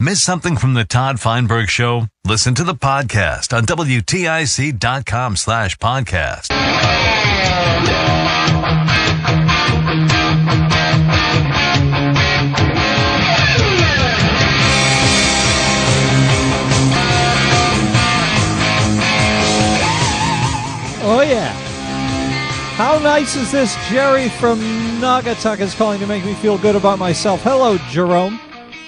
Miss something from the Todd Feinberg Show? Listen to the podcast on WTIC.com slash podcast. Oh, yeah. How nice is this? Jerry from Naugatuck is calling to make me feel good about myself. Hello, Jerome.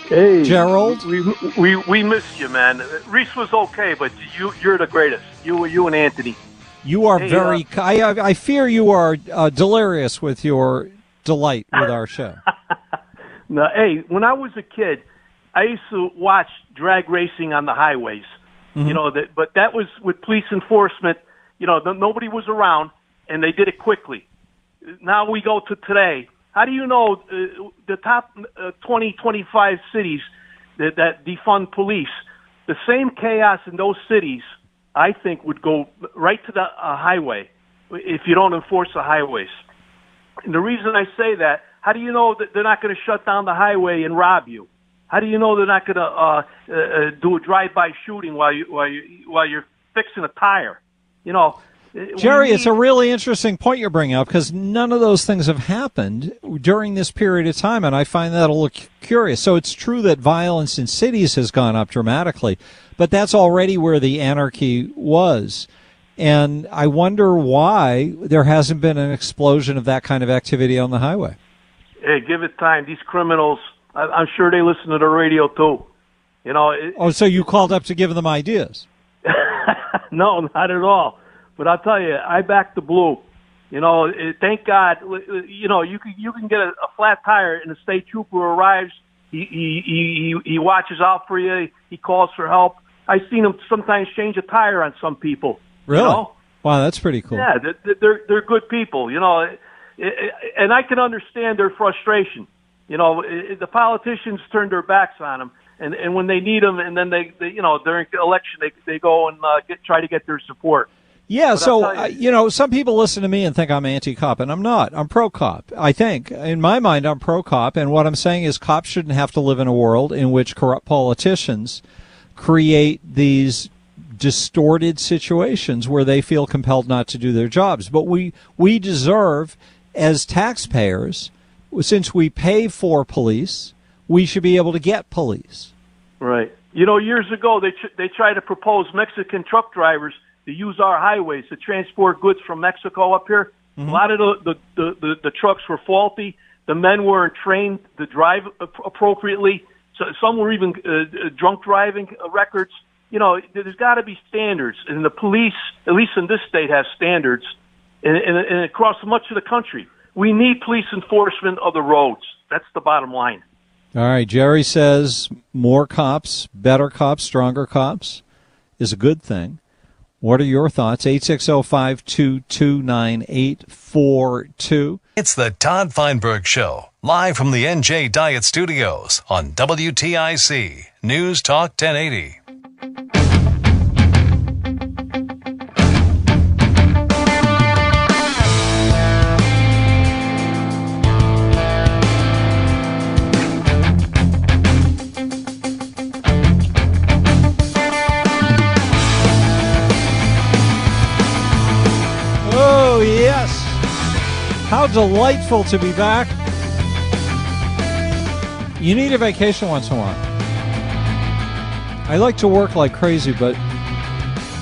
Hey, Gerald. We we we missed you, man. Reese was okay, but you you're the greatest. You were you and Anthony. You are Hey, very. uh, I, I fear you are uh, delirious with your delight with our show. No, hey, when I was a kid, I used to watch drag racing on the highways. You know that, but that was with police enforcement. You know, th- nobody was around, and they did it quickly. Now we go to today. How do you know uh, the top uh, 20, 25 cities that, that defund police? The same chaos in those cities, I think, would go right to the uh, highway if you don't enforce the highways. And the reason I say that, how do you know that they're not going to shut down the highway and rob you? How do you know they're not going to uh, uh, uh, do a drive-by shooting while you while you while you're fixing a tire? You know, Uh, Jerry, we it's a really interesting point you're bringing up because none of those things have happened during this period of time, and I find that a little curious. So it's true that violence in cities has gone up dramatically, but that's already where the anarchy was. And I wonder why there hasn't been an explosion of that kind of activity on the highway. Hey, give it time. These criminals, I'm sure they listen to the radio too. You know, it, Oh, so you called up to give them ideas? no, not at all. But I'll tell you, I back the blue. You know, it, thank God. You know, you can you can get a, a flat tire, and the state trooper arrives. He he he he he watches out for you. He calls for help. I've seen him sometimes change a tire on some people. Really? You know? Wow, that's pretty cool. Yeah, they're they're, they're good people. You know, It- it- and I can understand their frustration. You know, it- the politicians turn their backs on them, and and when they need them, and then they, they you know during the election they they go and uh, get try to get their support. Yeah, But so I'll uh, you know, some people listen to me and think I'm anti-cop, and I'm not. I'm pro-cop. I think, in my mind, I'm pro-cop, and what I'm saying is, cops shouldn't have to live in a world in which corrupt politicians create these distorted situations where they feel compelled not to do their jobs. But we we deserve, as taxpayers, since we pay for police, we should be able to get police. Right. You know, years ago they tr- they tried to propose Mexican truck drivers to use our highways to transport goods from Mexico up here. A lot of the the, the the the trucks were faulty. The men weren't trained to drive appropriately. So some were even uh, uh, drunk driving records. You know, there's got to be standards, and the police, at least in this state, have standards, and, and, and across much of the country, we need police enforcement of the roads. That's the bottom line. All right, Jerry says more cops, better cops, stronger cops is a good thing. What are your thoughts? 860-522-9842. It's the Todd Feinberg Show, live from the NJ Diet Studios on WTIC News Talk 1080. How delightful to be back. You need a vacation once in a while. I like to work like crazy, but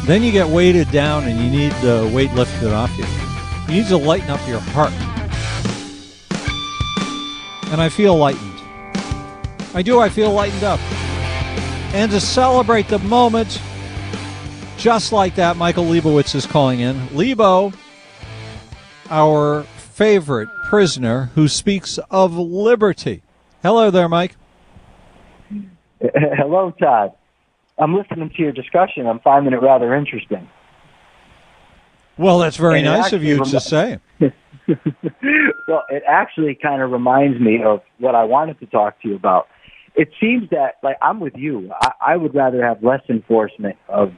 then you get weighted down and you need the weight lifted off you. You need to lighten up your heart. And I feel lightened. I do, I feel lightened up. And to celebrate the moment, just like that, Michael Leibowitz is calling in. Lebo, our favorite prisoner who speaks of liberty. Hello there, Mike. Hello, Todd. I'm listening to your discussion. I'm finding it rather interesting. Well, that's very And nice of you remi- to say. well, it actually kind of reminds me of what I wanted to talk to you about. It seems that, like, I'm with you. I, I would rather have less enforcement of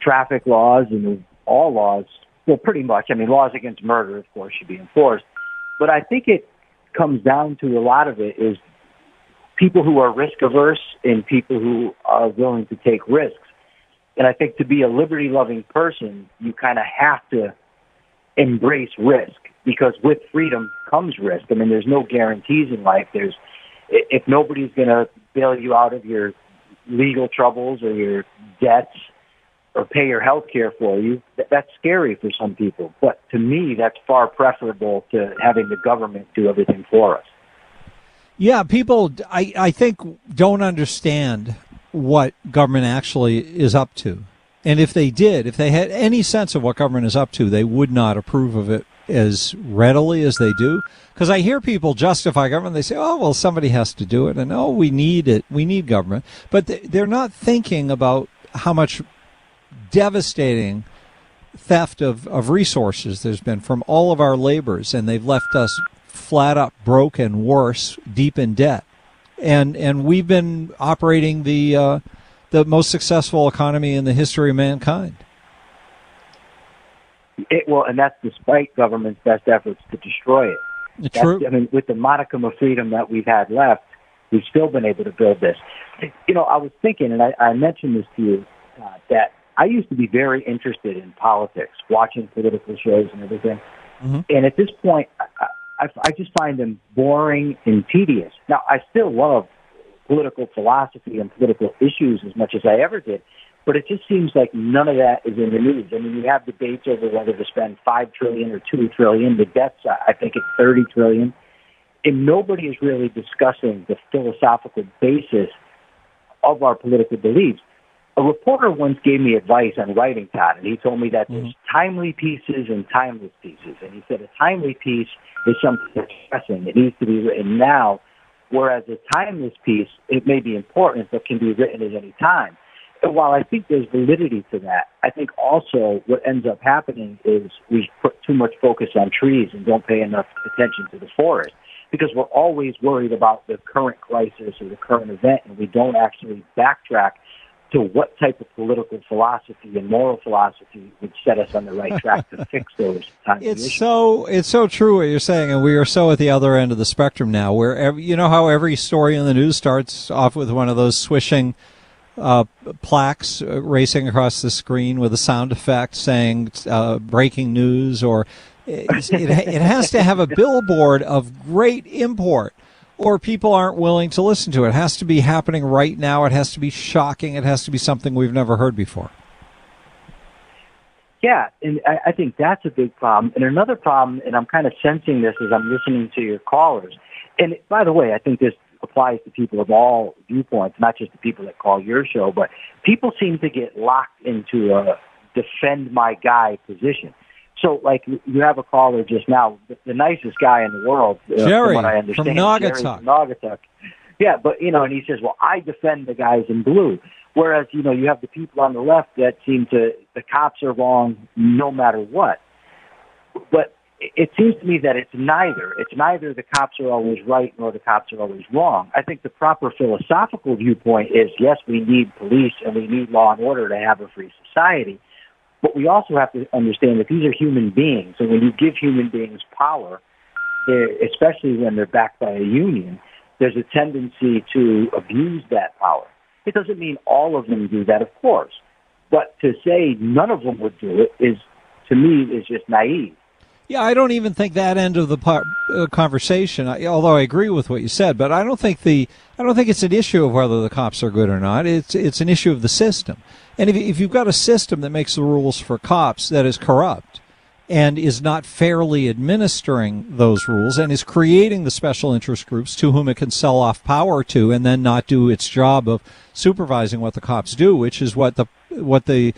traffic laws and of all laws. Well, pretty much. I mean, laws against murder, of course, should be enforced. But I think it comes down to a lot of it is people who are risk averse and people who are willing to take risks. And I think to be a liberty loving person, you kind of have to embrace risk because with freedom comes risk. I mean, there's no guarantees in life. There's if nobody's going to bail you out of your legal troubles or your debts or pay your health care for you, th- that's scary for some people. But to me, that's far preferable to having the government do everything for us. Yeah, people, I, I think, don't understand what government actually is up to. And if they did, if they had any sense of what government is up to, they would not approve of it as readily as they do. Because I hear people justify government. They say, oh, well, somebody has to do it. And oh, we need it. We need government. But they- they're not thinking about how much devastating theft of, of resources there's been from all of our labors. And they've left us flat up broke and worse, deep in debt. And, and we've been operating the, uh, the most successful economy in the history of mankind. It, well, and that's despite government's best efforts to destroy it. That's- True. I mean, with the modicum of freedom that we've had left, we've still been able to build this. You know, I was thinking, and I, I mentioned this to you, uh, that I used to be very interested in politics, watching political shows and everything. Mm-hmm. And at this point, I, I, I just find them boring and tedious. Now, I still love political philosophy and political issues as much as I ever did, but it just seems like none of that is in the news. I mean, you have debates over whether to spend five trillion or two trillion. The debt's, uh, I think, it's thirty trillion, and nobody is really discussing the philosophical basis of our political beliefs. A reporter once gave me advice on writing, Todd, and he told me that there's mm-hmm. timely pieces and timeless pieces. And he said a timely piece is something that's pressing. It needs to be written now, whereas a timeless piece, it may be important, but can be written at any time. And while I think there's validity to that, I think also what ends up happening is we put too much focus on trees and don't pay enough attention to the forest because we're always worried about the current crisis or the current event and we don't actually backtrack to what type of political philosophy and moral philosophy would set us on the right track to fix those timely It's so it's so true what you're saying, and we are so at the other end of the spectrum now. Where every, you know how every story in the news starts off with one of those swishing uh, plaques uh, racing across the screen with a sound effect saying uh, "breaking news," or it, it, it has to have a billboard of great import. Or people aren't willing to listen to it. It has to be happening right now. It has to be shocking. It has to be something we've never heard before. Yeah, and I, I think that's a big problem. And another problem, and I'm kind of sensing this as I'm listening to your callers. And by the way, I think this applies to people of all viewpoints, not just the people that call your show, but people seem to get locked into a defend my guy position. So, like, you have a caller just now, the, the nicest guy in the world, uh, Jerry, from what I from. Naugatuck. Jerry from Naugatuck. Yeah, but you know, and he says, "Well, I defend the guys in blue." Whereas, you know, you have the people on the left that seem to the cops are wrong no matter what. But it seems to me that it's neither. It's neither the cops are always right nor the cops are always wrong. I think the proper philosophical viewpoint is yes, we need police and we need law and order to have a free society. But we also have to understand that these are human beings. And when you give human beings power, especially when they're backed by a union, there's a tendency to abuse that power. It doesn't mean all of them do that, of course. But to say none of them would do it is, to me, is just naive. Yeah, I don't even think that end of the uh, conversation. I, although I agree with what you said, but I don't think the I don't think it's an issue of whether the cops are good or not. It's it's an issue of the system. And if if you've got a system that makes the rules for cops that is corrupt and is not fairly administering those rules and is creating the special interest groups to whom it can sell off power to and then not do its job of supervising what the cops do, which is what the what the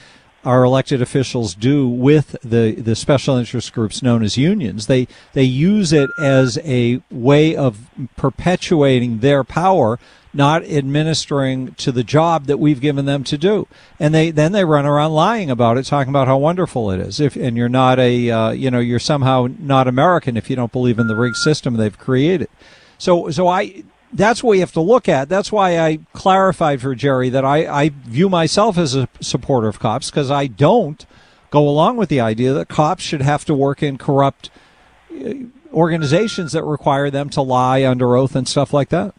our elected officials do with the, the special interest groups known as unions. They they use it as a way of perpetuating their power, not administering to the job that we've given them to do. And they then they run around lying about it, talking about how wonderful it is. If and you're not a uh, you know you're somehow not American if you don't believe in the rigged system they've created. So so I that's what we have to look at. That's why I clarified for Jerry that I, I view myself as a supporter of cops because I don't go along with the idea that cops should have to work in corrupt uh, organizations that require them to lie under oath and stuff like that.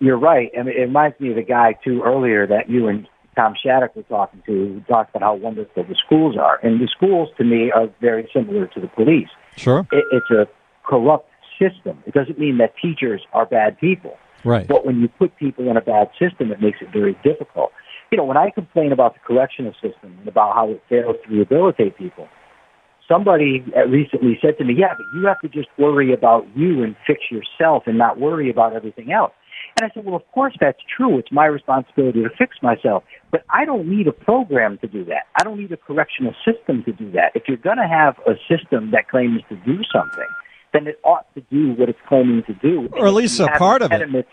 You're right. I mean, it reminds me of the guy too earlier that you and Tom Shattuck were talking to, who talked about how wonderful the schools are. And the schools, to me, are very similar to the police. Sure. It, it's a corrupt system. It doesn't mean that teachers are bad people. Right. But when you put people in a bad system, it makes it very difficult. You know, when I complain about the correctional system and about how it fails to rehabilitate people, somebody recently said to me, yeah, but you have to just worry about you and fix yourself and not worry about everything else. And I said, well, of course that's true. It's my responsibility to fix myself. But I don't need a program to do that. I don't need a correctional system to do that. If you're going to have a system that claims to do something, then it ought to do what it's claiming to do. Or at least a part of it.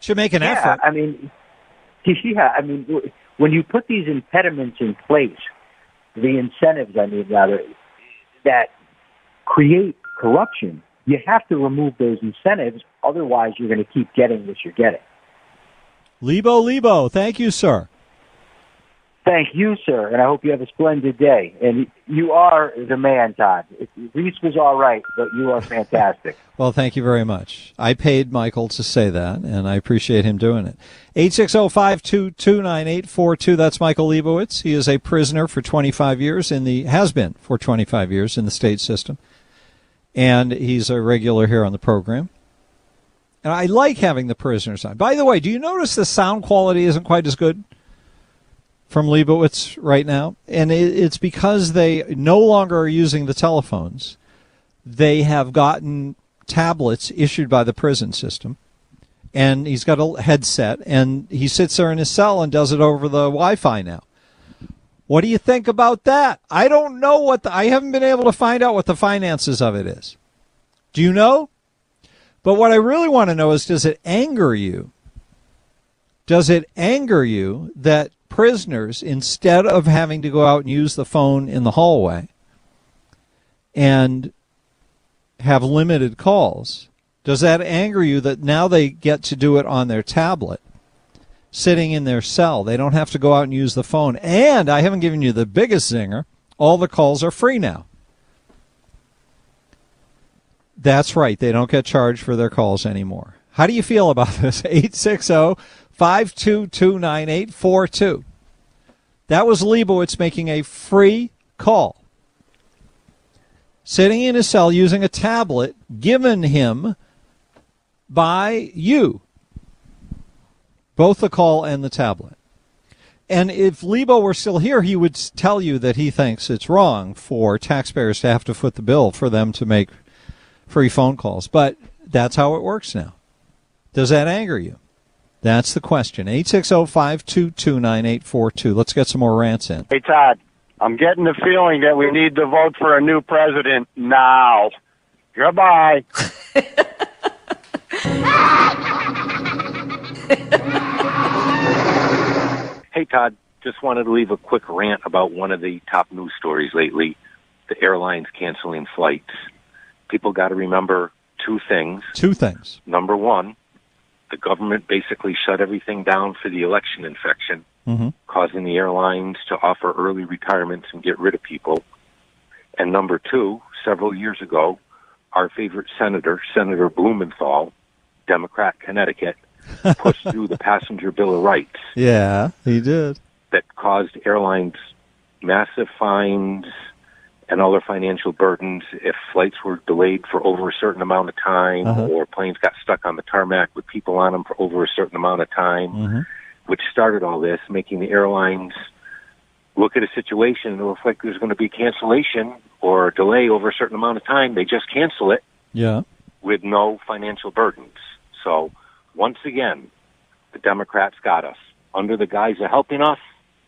Should make an yeah, effort. I mean, yeah, I mean, when you put these impediments in place, the incentives, I mean, rather, that create corruption, you have to remove those incentives. Otherwise, you're going to keep getting what you're getting. Lebo, Lebo, thank you, sir. Thank you, sir, and I hope you have a splendid day. And you are the man, Todd. Reese was all right, but you are fantastic. well, thank you very much. I paid Michael to say that, and I appreciate him doing it. 860-522-9842, that's Michael Lebowitz. He is a prisoner for 25 years in the, has been for 25 years in the state system. And he's a regular here on the program. And I like having the prisoners on. By the way, do you notice the sound quality isn't quite as good? From Lebowitz right now, and it's because they no longer are using the telephones. They have gotten tablets issued by the prison system, and he's got a headset, and he sits there in his cell and does it over the Wi-Fi now. What do you think about that? I don't know what the, I haven't been able to find out what the finances of it is. Do you know? But what I really want to know is does it anger you? Does it anger you that prisoners, instead of having to go out and use the phone in the hallway and have limited calls, does that anger you that now they get to do it on their tablet, sitting in their cell? They don't have to go out and use the phone. And I haven't given you the biggest zinger all the calls are free now. That's right. They don't get charged for their calls anymore. How do you feel about this? 860 522 9842. That was Lebowitz making a free call. Sitting in his cell using a tablet given him by you. Both the call and the tablet. And if Lebo were still here, he would tell you that he thinks it's wrong for taxpayers to have to foot the bill for them to make free phone calls. But that's how it works now. Does that anger you? That's the question. 860-522-9842. Let's get some more rants in. Hey, Todd. I'm getting the feeling that we need to vote for a new president now. Goodbye. hey, Todd. Just wanted to leave a quick rant about one of the top news stories lately the airlines canceling flights. People got to remember two things. Two things. Number one, the government basically shut everything down for the election infection, mm-hmm. causing the airlines to offer early retirements and get rid of people. And number two, several years ago, our favorite senator, Senator Blumenthal, Democrat Connecticut, pushed through the Passenger Bill of Rights. Yeah, he did. That caused airlines massive fines and other financial burdens if flights were delayed for over a certain amount of time Uh-huh. or planes got stuck on the tarmac with people on them for over a certain amount of time, Mhm. which started all this, making the airlines look at a situation and it looks like there's going to be cancellation or a delay over a certain amount of time. They just cancel it Yeah. with no financial burdens. So once again, the Democrats got us. Under the guise of helping us,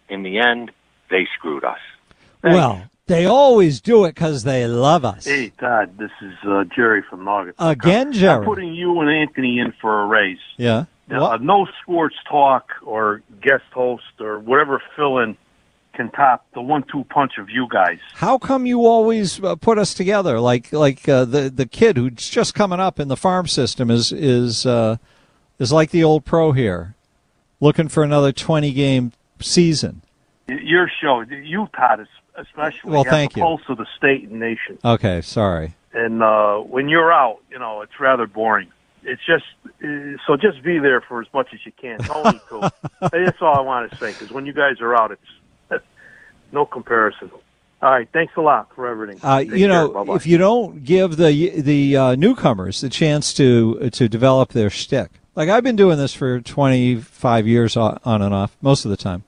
in the end, they screwed us. Well, they always do it because they love us. Hey, Todd, this is uh, Jerry from Naugatuck. Again, Jerry. I'm putting you and Anthony in for a race. Yeah. Now, uh, no sports talk or guest host or whatever fill-in can top the one-two punch of you guys. How come you always uh, put us together? Like like uh, the the kid who's just coming up in the farm system is is uh, is like the old pro here, looking for another twenty game season. Your show, you, Todd, es- especially, Well, thank the you. pulse of the state and nation. Okay, sorry. And uh, when you're out, you know, it's rather boring. It's just uh, so just be there for as much as you can. Tony, too. That's all I want to say because when you guys are out, it's no comparison. All right, thanks a lot for everything. Uh, you know, if you don't give the the uh, newcomers the chance to to develop their shtick, like I've been doing this for 25 years on and off, most of the time,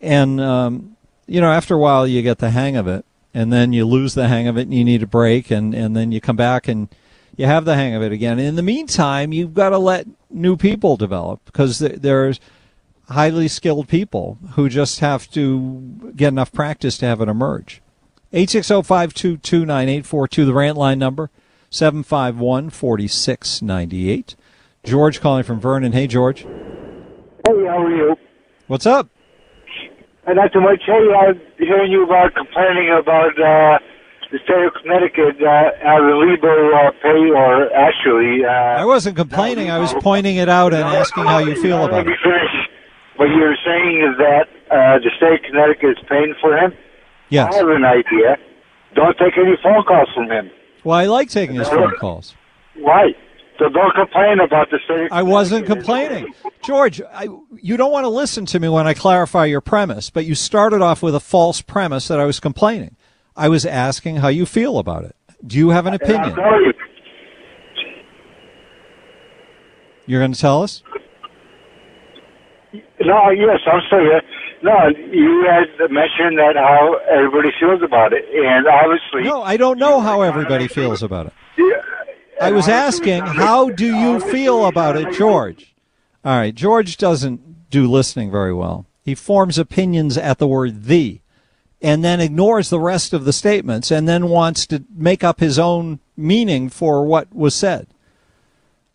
and um, you know, after a while you get the hang of it, and then you lose the hang of it, and you need a break, and and then you come back and you have the hang of it again. In the meantime, you've got to let new people develop because th- there's highly skilled people who just have to get enough practice to have it emerge. 860-522-9842, the rant line number, 751-4698. George calling from Vernon. Hey, George. Hey, how are you? What's up? Uh, not too much. Hey, I'm hearing you about complaining about uh, the state of Connecticut uh, having legal uh, pay, or actually, uh, I wasn't complaining. I was pointing it out and asking how you feel let about me it. finish. What you're saying is that uh, the state of Connecticut is paying for him. Yes. I have an idea. Don't take any phone calls from him. Well, I like taking his phone calls. Right. So don't complain about the state. I wasn't complaining. George, I, you don't want to listen to me when I clarify your premise, but you started off with a false premise that I was complaining. I was asking how you feel about it. Do you have an opinion? you. You're going to tell us? No, yes, I'm still here. No, you had mentioned that how everybody feels about it, and obviously, No, I don't know how everybody feels about it. I was asking, how do you feel about it, George? All right, George doesn't do listening very well. He forms opinions at the word the and then ignores the rest of the statements and then wants to make up his own meaning for what was said.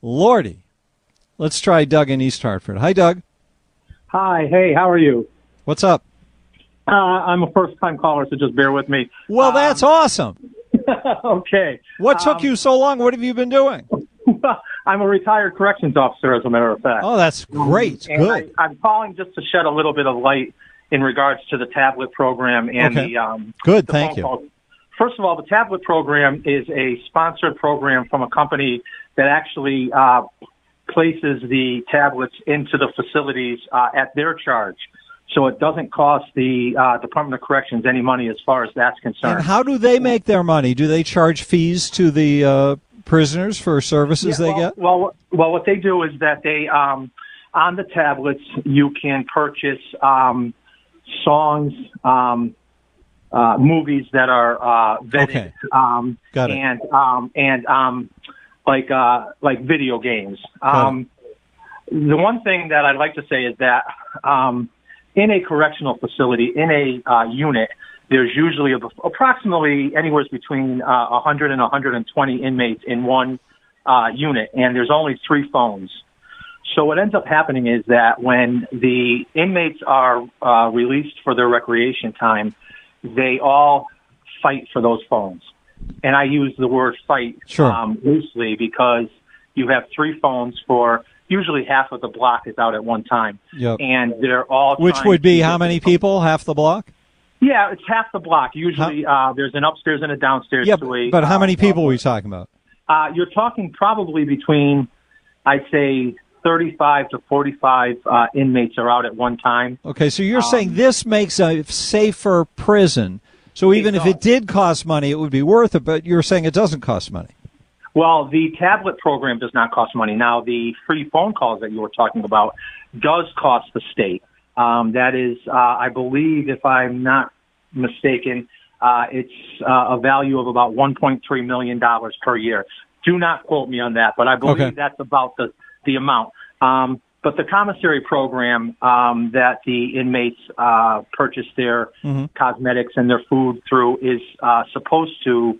Lordy. Let's try Doug in East Hartford. Hi, Doug. Hi, hey, how are you? What's up? Uh, I'm a first time caller, so just bear with me. Well, that's awesome. okay. What took Um, you so long? What have you been doing? I'm a retired corrections officer, as a matter of fact. Oh, that's great. And Good. I, I'm calling just to shed a little bit of light in regards to the tablet program and Okay. the um, Good, the thank you. calls. First of all, the tablet program is a sponsored program from a company that actually uh, places the tablets into the facilities uh, at their charge. So it doesn't cost the uh, Department of Corrections any money as far as that's concerned. And how do they make their money? Do they charge fees to the uh, prisoners for services Yeah, they well, get? Well, well, what they do is that they um, on the tablets you can purchase um, songs, um, uh, movies that are uh, vetted, Okay. um, Got it. and um, and um, like uh, like video games. Um, the one thing that I'd like to say is that um, in a correctional facility, in a uh, unit, there's usually approximately anywhere between uh, 100 and 120 inmates in one uh, unit, and there's only three phones. So what ends up happening is that when the inmates are uh, released for their recreation time, they all fight for those phones. And I use the word fight Sure. um, loosely because you have three phones for usually half of the block is out at one time, Yep. and they're all Which would be how many people? Half the block? Yeah, it's half the block. Usually, uh, there's an upstairs and a downstairs Yeah, a. but how uh, many people are we talking about? Uh, you're talking probably between, I'd say, 35 to 45 uh, inmates are out at one time. Okay, so you're Um, saying this makes a safer prison So even if it did cost money, it would be worth it. But you're saying it doesn't cost money. Well, the tablet program does not cost money. Now, the free phone calls that you were talking about does cost the state. Um, that is, uh, I believe, if I'm not mistaken, uh, it's uh, a value of about 1.3 million dollars per year. Do not quote me on that, but I believe Okay. that's about the the amount. Um, but the commissary program um, that the inmates uh, purchase their Mm-hmm. cosmetics and their food through is uh, supposed to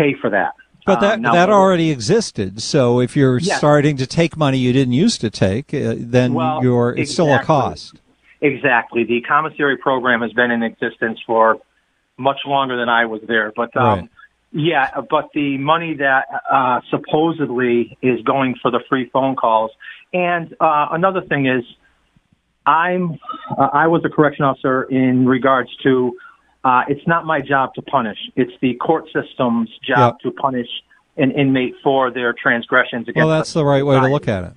Pay for that. But that Um, that already existed. So if you're Yes. starting to take money you didn't used to take, uh, then Well, you're it's still a cost. Exactly. The commissary program has been in existence for much longer than I was there. But um, Right. yeah, but the money that uh, supposedly is going for the free phone calls. And uh, another thing is, I'm uh, I was a correction officer in regards to uh, it's not my job to punish. It's the court system's job to punish an inmate for their transgressions against. Well, that's the right way to look at it.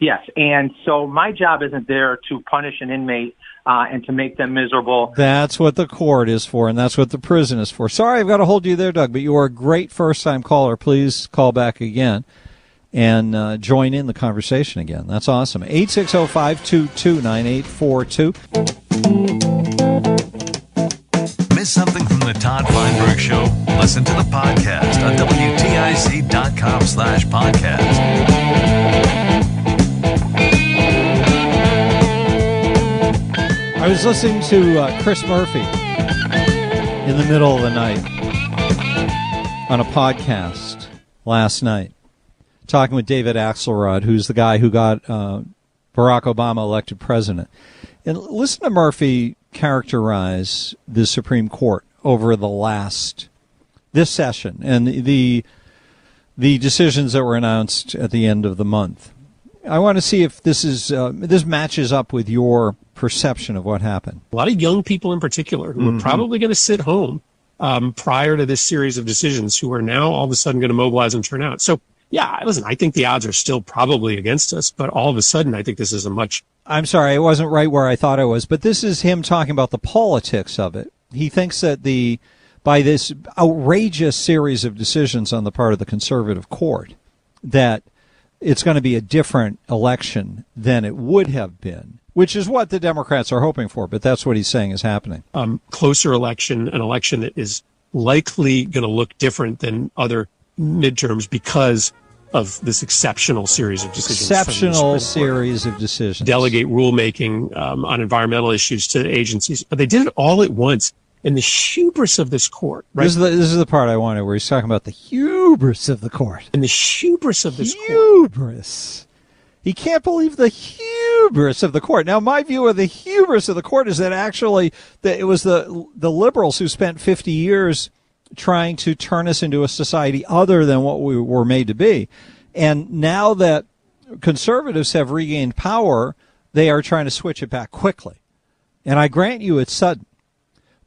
Yes, and so my job isn't there to punish an inmate uh, and to make them miserable. That's what the court is for, and that's what the prison is for. Sorry, I've got to hold you there, Doug, but you are a great first time caller. Please call back again and uh, join in the conversation again. That's awesome. 860 522 9842. Miss something from the Todd Feinberg Show? Listen to the podcast on WTIC.com slash podcast. I was listening to uh, Chris Murphy in the middle of the night on a podcast last night, talking with David Axelrod, who's the guy who got uh, Barack Obama elected president. And listen to Murphy characterize the Supreme Court over the last this session and the the decisions that were announced at the end of the month. I want to see if this is uh, this matches up with your perception of what happened. a lot of young people in particular who Mhm. are probably going to sit home um, prior to this series of decisions who are now all of a sudden going to mobilize and turn out. So, yeah, listen, I think the odds are still probably against us, but all of a sudden, I think this is a much I'm sorry, I wasn't right where I thought I was, but this is him talking about the politics of it. He thinks that the by this outrageous series of decisions on the part of the conservative court that it's going to be a different election than it would have been, which is what the Democrats are hoping for, but that's what he's saying is happening. um, closer election, an election that is likely going to look different than other midterms because of this exceptional series of decisions. Exceptional series of decisions. delegate rulemaking um, on environmental issues to agencies, but they did it all at once. And the hubris of this court, right? This is the this is the part I wanted where he's talking about the hubris of the court. and the hubris of this court. hubris. He can't believe the hubris of the court. Now, my view of the hubris of the court is that actually that it was the the liberals who spent 50 years trying to turn us into a society other than what we were made to be. And now that conservatives have regained power, they are trying to switch it back quickly. And I grant you it's sudden,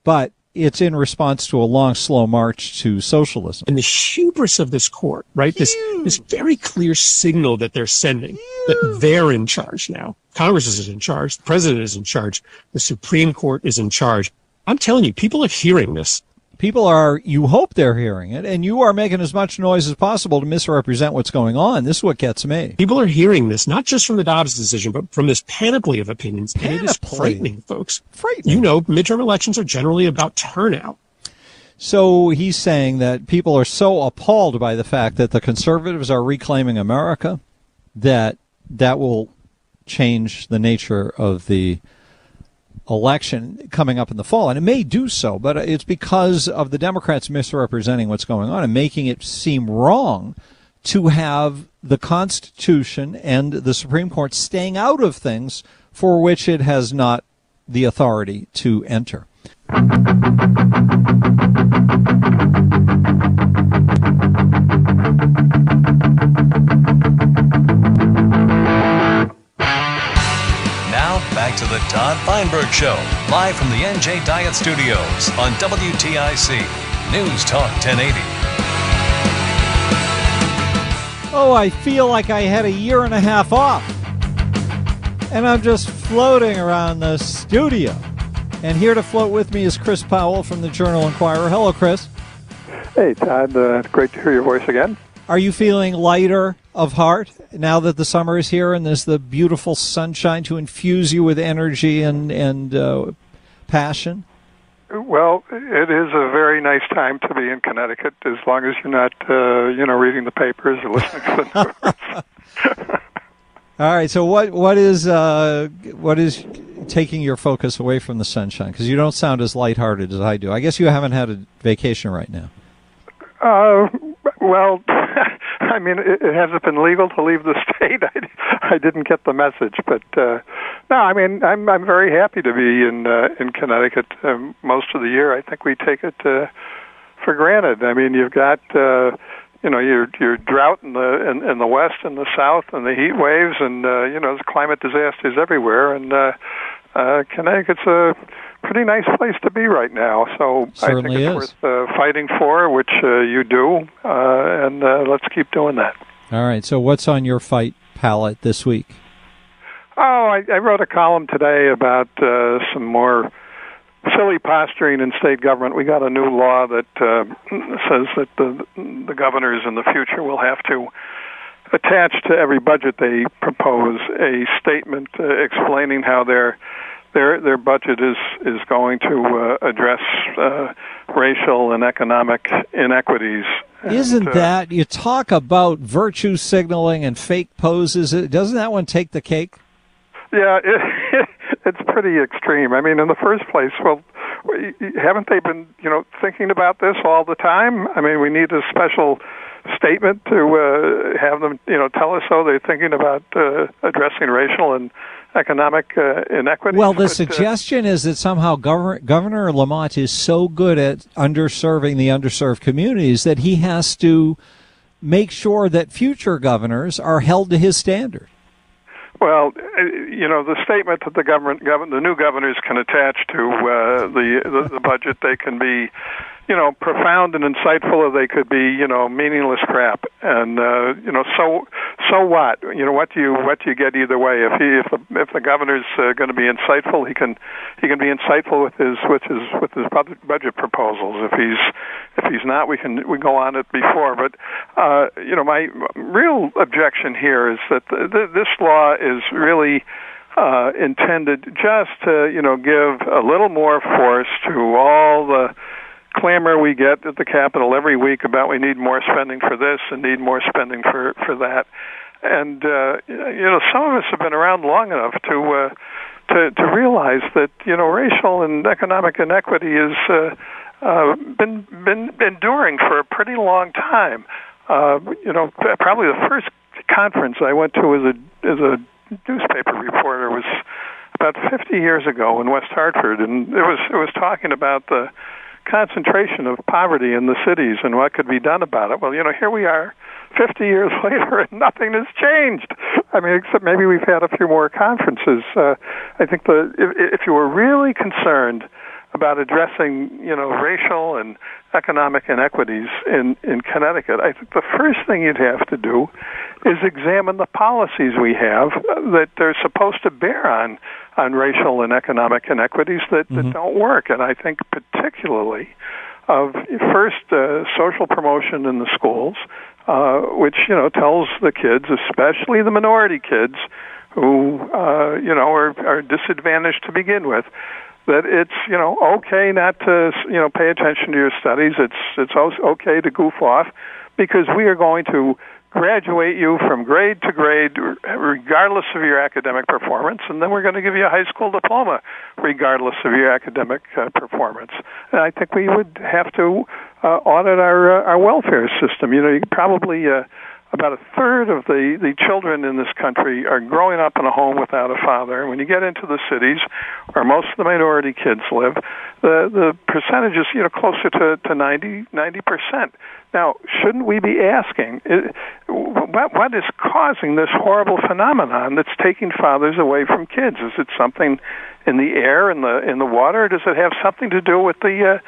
but it's in response to a long, slow march to socialism. and the hubris of this court, right? This this very clear signal that they're sending that they're in charge now. Congress is in charge, the president is in charge, the Supreme Court is in charge. I'm telling you, people are hearing this. People are, you hope they're hearing it, and you are making as much noise as possible to misrepresent what's going on. This is what gets me. People are hearing this, not just from the Dobbs decision, but from this panoply of opinions. And it is frightening, folks. Frightening. You know, midterm elections are generally about turnout. So he's saying that people are so appalled by the fact that the conservatives are reclaiming America that that will change the nature of the election coming up in the fall. And it may do so, but it's because of the Democrats misrepresenting what's going on and making it seem wrong to have the Constitution and the Supreme Court staying out of things for which it has not the authority to enter. Todd Feinberg Show, live from the NJ Diet Studios on WTIC News Talk 1080. Oh, I feel like I had a year and a half off. And I'm just floating around the studio. And here to float with me is Chris Powell from the Journal Inquirer. Hello, Chris. Hey, Todd. Uh, great to hear your voice again. Are you feeling lighter of heart now that the summer is here and there's the beautiful sunshine to infuse you with energy and, and uh, passion? Well, it is a very nice time to be in Connecticut, as long as you're not, uh, you know, reading the papers or listening to the news. All right. So what what is uh, what is taking your focus away from the sunshine? Because you don't sound as lighthearted as I do. I guess you haven't had a vacation right now. Uh, well, I mean, it, it hasn't been legal to leave the state. I, I didn't get the message, but uh, no, I mean, I'm I'm very happy to be in uh, in Connecticut um, most of the year. I think we take it uh, for granted. I mean, you've got uh, you know your your drought in the in, in the west and the south, and the heat waves, and uh, you know there's climate disasters everywhere, and uh, uh, Connecticut's a pretty nice place to be right now. So I think it's is. worth uh, fighting for, which uh, you do, uh, and uh, let's keep doing that. All right. So what's on your fight palette this week? Oh, I, I wrote a column today about uh, some more silly posturing in state government. We got a new law that uh, says that the the governors in the future will have to attach to every budget they propose a statement uh, explaining how their their their budget is is going to uh, address uh, racial and economic inequities. Isn't And, uh, that you talk about virtue signaling and fake poses? Doesn't that one take the cake? Yeah, it, it's pretty extreme. I mean, in the first place, well, haven't they been, you know, thinking about this all the time? I mean, we need a special statement to uh, have them, you know, tell us so they're thinking about uh, addressing racial and economic uh, inequities. Well, the But, uh, suggestion is that somehow Governor, Governor Lamont is so good at underserving the underserved communities that he has to make sure that future governors are held to his standard. Well, uh, you know, the statement that the government, govern, the new governors can attach to uh, the, the the budget, they can be, you know, profound and insightful, or they could be, you know, meaningless crap. And uh, you know, so so what? You know, what do you what do you get either way? If he if the if the governor's uh, going to be insightful, he can he can be insightful with his with his with his budget proposals. If he's if he's not, we can we go on it before. But uh, you know, my real objection here is that th- th- this law is really uh, intended just to you know give a little more force to all the clamor we get at the Capitol every week about we need more spending for this and need more spending for for that. And uh, you know, some of us have been around long enough to uh, to to realize that you know racial and economic inequity has uh, uh, been been enduring for a pretty long time. Uh, you know, probably the first conference I went to as a as a newspaper reporter was about 50 years ago in West Hartford, and it was it was talking about the concentration of poverty in the cities and what could be done about it. Well, you know, here we are 50 years later and nothing has changed. I mean, except maybe we've had a few more conferences. Uh, I think the if, if you were really concerned about addressing, you know, racial and economic inequities in in Connecticut, I think the first thing you'd have to do is examine the policies we have that they're supposed to bear on on racial and economic inequities that, that don't work. And I think particularly of first uh, social promotion in the schools, uh, which you know tells the kids, especially the minority kids, who uh, you know are, are disadvantaged to begin with, that it's you know okay not to you know pay attention to your studies. It's it's okay to goof off because we are going to graduate you from grade to grade, regardless of your academic performance, and then we're going to give you a high school diploma, regardless of your academic uh, performance. And I think we would have to uh, audit our uh, our welfare system. You know, you probably. Uh, about a third of the, the children in this country are growing up in a home without a father. And when you get into the cities, where most of the minority kids live, the the percentage is you know closer to to ninety ninety percent. Now, shouldn't we be asking what, is causing this horrible phenomenon that's taking fathers away from kids? Is it something in the air, in the in the water, does it have something to do with the uh,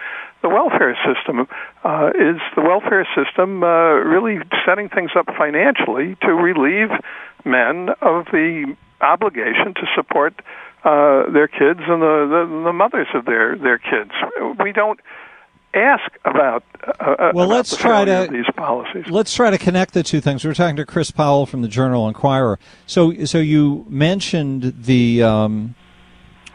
the welfare system? Uh, is the welfare system uh, really setting things up financially to relieve men of the obligation to support uh, their kids and the, the the mothers of their their kids? We don't ask about. Uh, well, about let's try to these policies. Let's try to connect the two things. We're talking to Chris Powell from the Journal Inquirer. So, so you mentioned the um,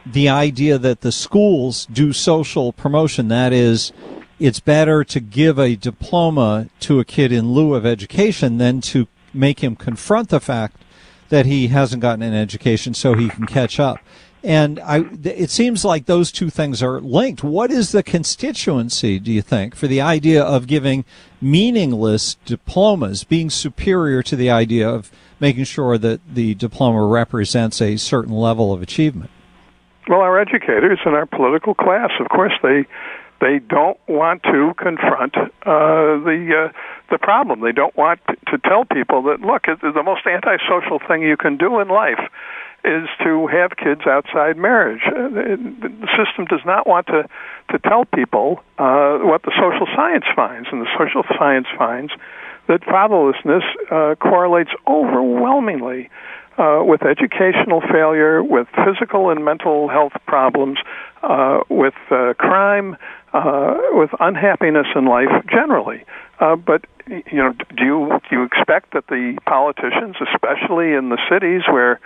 the idea that the schools do social promotion. That is, it's better to give a diploma to a kid in lieu of education than to make him confront the fact that he hasn't gotten an education so he can catch up. And I, it seems like those two things are linked. What is the constituency, do you think, for the idea of giving meaningless diplomas being superior to the idea of making sure that the diploma represents a certain level of achievement? Well, our educators and our political class, of course, they they don't want to confront uh, the uh, the problem. They don't want to tell people that look, the most antisocial thing you can do in life is to have kids outside marriage. Uh, the system does not want to to tell people uh, what the social science finds, and the social science finds that fatherlessness uh, correlates overwhelmingly uh, with educational failure, with physical and mental health problems, uh, with uh, crime, uh, with unhappiness in life generally. Uh, but you know, do you do you expect that the politicians, especially in the cities where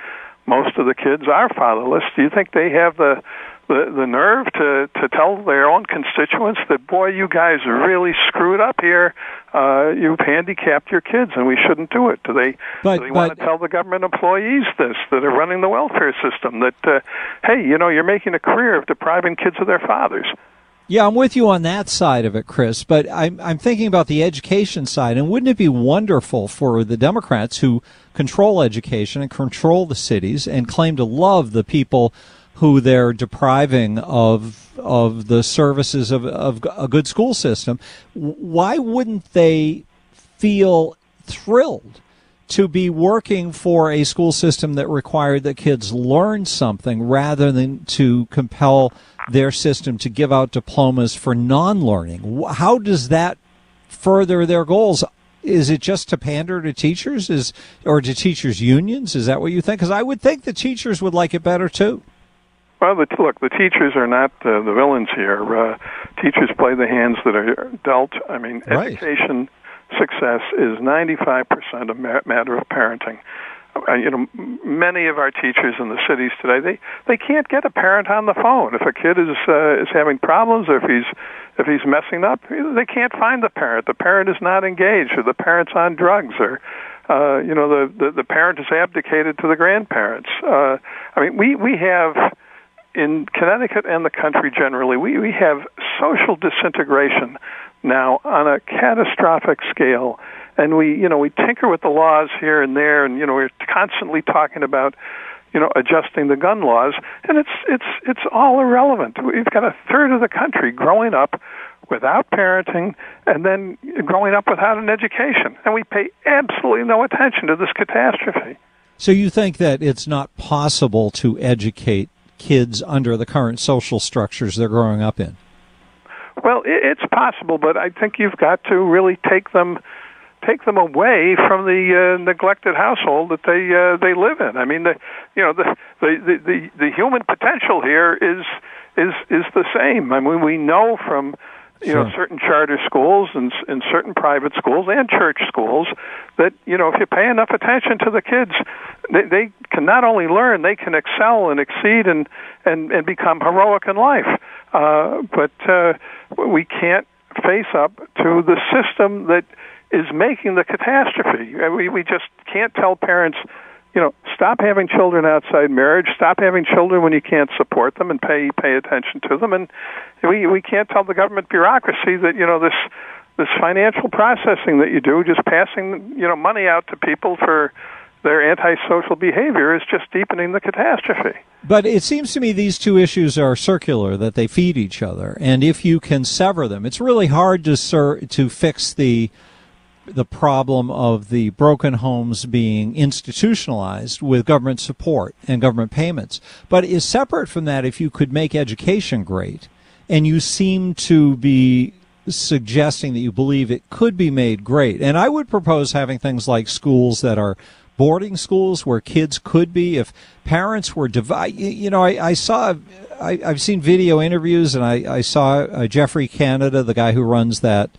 most of the kids are fatherless. Do you think they have the the, the nerve to to tell their own constituents that boy, you guys really screwed up here. Uh, you've handicapped your kids, and we shouldn't do it. Do they? But, do they want to tell the government employees this that are running the welfare system that uh, hey, you know, you're making a career of depriving kids of their fathers. Yeah, I'm with you on that side of it, Chris. But I'm I'm thinking about the education side, and wouldn't it be wonderful for the Democrats who control education and control the cities and claim to love the people who they're depriving of of the services of, of a good school system? Why wouldn't they feel thrilled to be working for a school system that required that kids learn something rather than to compel their system to give out diplomas for non-learning. How does that further their goals? Is it just to pander to teachers, is or to teachers' unions? Is that what you think? Because I would think the teachers would like it better too. Well, the, look, the teachers are not uh, the villains here. Uh, teachers play the hands that are dealt. I mean, right. education success is 95% a matter of parenting. Uh, you know, many of our teachers in the cities today they they can't get a parent on the phone. If a kid is uh, is having problems, or if he's if he's messing up, they can't find the parent. The parent is not engaged, or the parent's on drugs, or uh, you know the, the the parent is abdicated to the grandparents. Uh, I mean, we we have in Connecticut and the country generally, we we have social disintegration now on a catastrophic scale and we you know we tinker with the laws here and there and you know we're constantly talking about you know adjusting the gun laws. And it's it's it's all irrelevant. We've got a third of the country growing up without parenting and then growing up without an education. And we pay absolutely no attention to this catastrophe. So you think that it's not possible to educate kids under the current social structures they're growing up in? Well, it's possible, but I think you've got to really take them take them away from the uh, neglected household that they uh, they live in. I mean, the you know the, the the the human potential here is is is the same. I mean, we know from you know, certain charter schools and, and certain private schools and church schools that, you know, if you pay enough attention to the kids, they, they can not only learn, they can excel and exceed and, and, and become heroic in life. Uh, but uh, we can't face up to the system that is making the catastrophe. We, we just can't tell parents, you know, stop having children outside marriage, stop having children when you can't support them and pay pay attention to them, and we we can't tell the government bureaucracy that you know this this financial processing that you do, just passing you know money out to people for their antisocial behavior is just deepening the catastrophe. But it seems to me these two issues are circular, that they feed each other. And if you can sever them, it's really hard to ser- to fix the the problem of the broken homes being institutionalized with government support and government payments. But is separate from that if you could make education great, and you seem to be suggesting that you believe it could be made great. And I would propose having things like schools that are boarding schools where kids could be if parents were divided. You know, I, I saw, I, I've seen video interviews, and I, I saw uh, Geoffrey Canada, the guy who runs that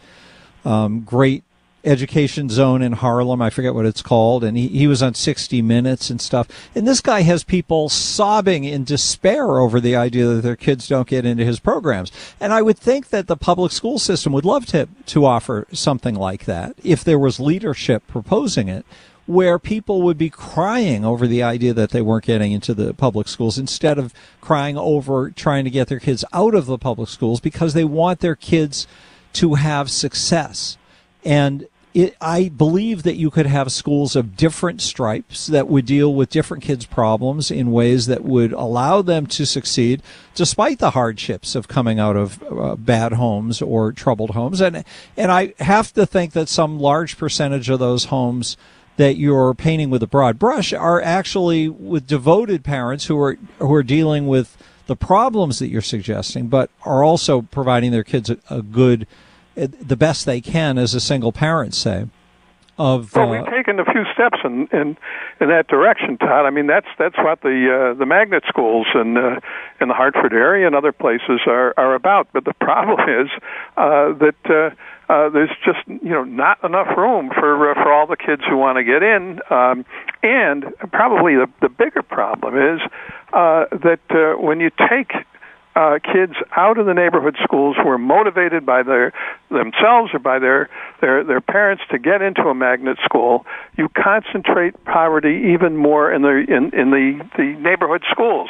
um, great education zone in Harlem. I forget what it's called. And he, he was on 60 Minutes and stuff. And this guy has people sobbing in despair over the idea that their kids don't get into his programs. And I would think that the public school system would love to, to offer something like that if there was leadership proposing it where people would be crying over the idea that they weren't getting into the public schools instead of crying over trying to get their kids out of the public schools because they want their kids to have success. And it, I believe that you could have schools of different stripes that would deal with different kids' problems in ways that would allow them to succeed despite the hardships of coming out of uh, bad homes or troubled homes. And, and I have to think that some large percentage of those homes that you're painting with a broad brush are actually with devoted parents who are who are dealing with the problems that you're suggesting, but are also providing their kids a, a good, the best they can as a single parent, say. Of Well, uh, we've taken a few steps in in, in that direction, Todd. I mean, that's that's what the uh, the magnet schools in uh, in the Hartford area and other places are are about. But the problem is uh, that. Uh, uh, there's just you know not enough room for uh, for all the kids who want to get in, um, and probably the the bigger problem is uh, that uh, when you take uh, kids out of the neighborhood schools who are motivated by their themselves or by their their their parents to get into a magnet school, you concentrate poverty even more in the in in the the neighborhood schools.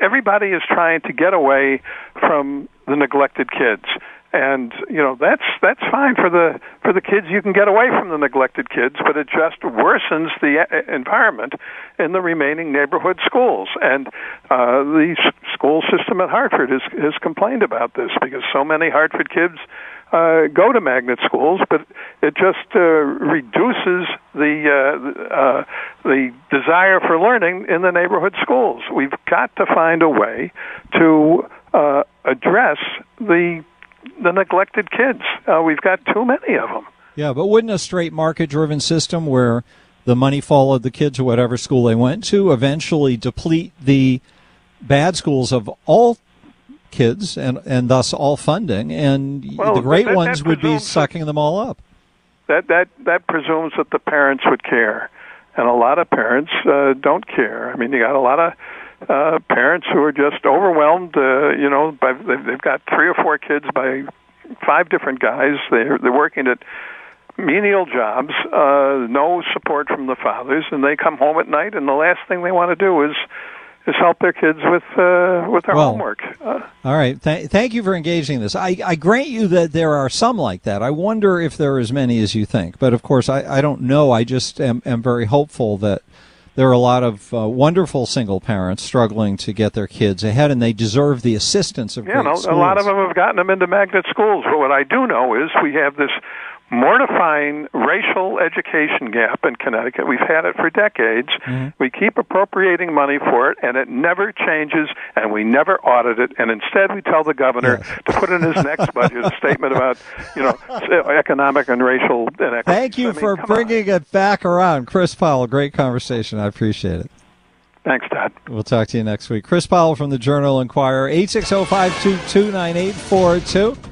Everybody is trying to get away from the neglected kids and you know that's that's fine for the for the kids. You can get away from the neglected kids but it just worsens the uh, environment in the remaining neighborhood schools. And uh the school system at Hartford has has complained about this because so many Hartford kids uh go to magnet schools but it just uh reduces the uh uh the desire for learning in the neighborhood schools. We've got to find a way to uh address the the neglected kids. Uh, we've got too many of them. yeah, but wouldn't a straight market driven system where the money followed the kids to whatever school they went to eventually deplete the bad schools of all kids and, and thus all funding, and Well, the great that- that ones would be sucking them all up? That that that presumes that the parents would care, and a lot of parents uh, don't care. I mean, you got a lot of uh, parents who are just overwhelmed. Uh, you know, by they've, they've got three or four kids by five different guys. They're they're working at menial jobs, uh, no support from the fathers, and they come home at night, and the last thing they want to do is is help their kids with uh, with their Well, homework. Uh, All right. Th- thank you for engaging this. I, I grant you that there are some like that. I wonder if there are as many as you think. But of course, I, I don't know. I just am, am very hopeful that there are a lot of uh, wonderful single parents struggling to get their kids ahead, and they deserve the assistance of Yeah, no, a lot of them have gotten them into magnet schools. But what I do know is we have this mortifying racial education gap in Connecticut. We've had it for decades. Mm-hmm. We keep appropriating money for it, and it never changes, and we never audit it. And instead, we tell the governor to put in his next budget a statement about, you know, economic and racial inequity. Thank you for bringing it back around. Chris Powell, great conversation. I appreciate it. Thanks, Todd. We'll talk to you next week. Chris Powell from the Journal Inquirer, 860 522 9842.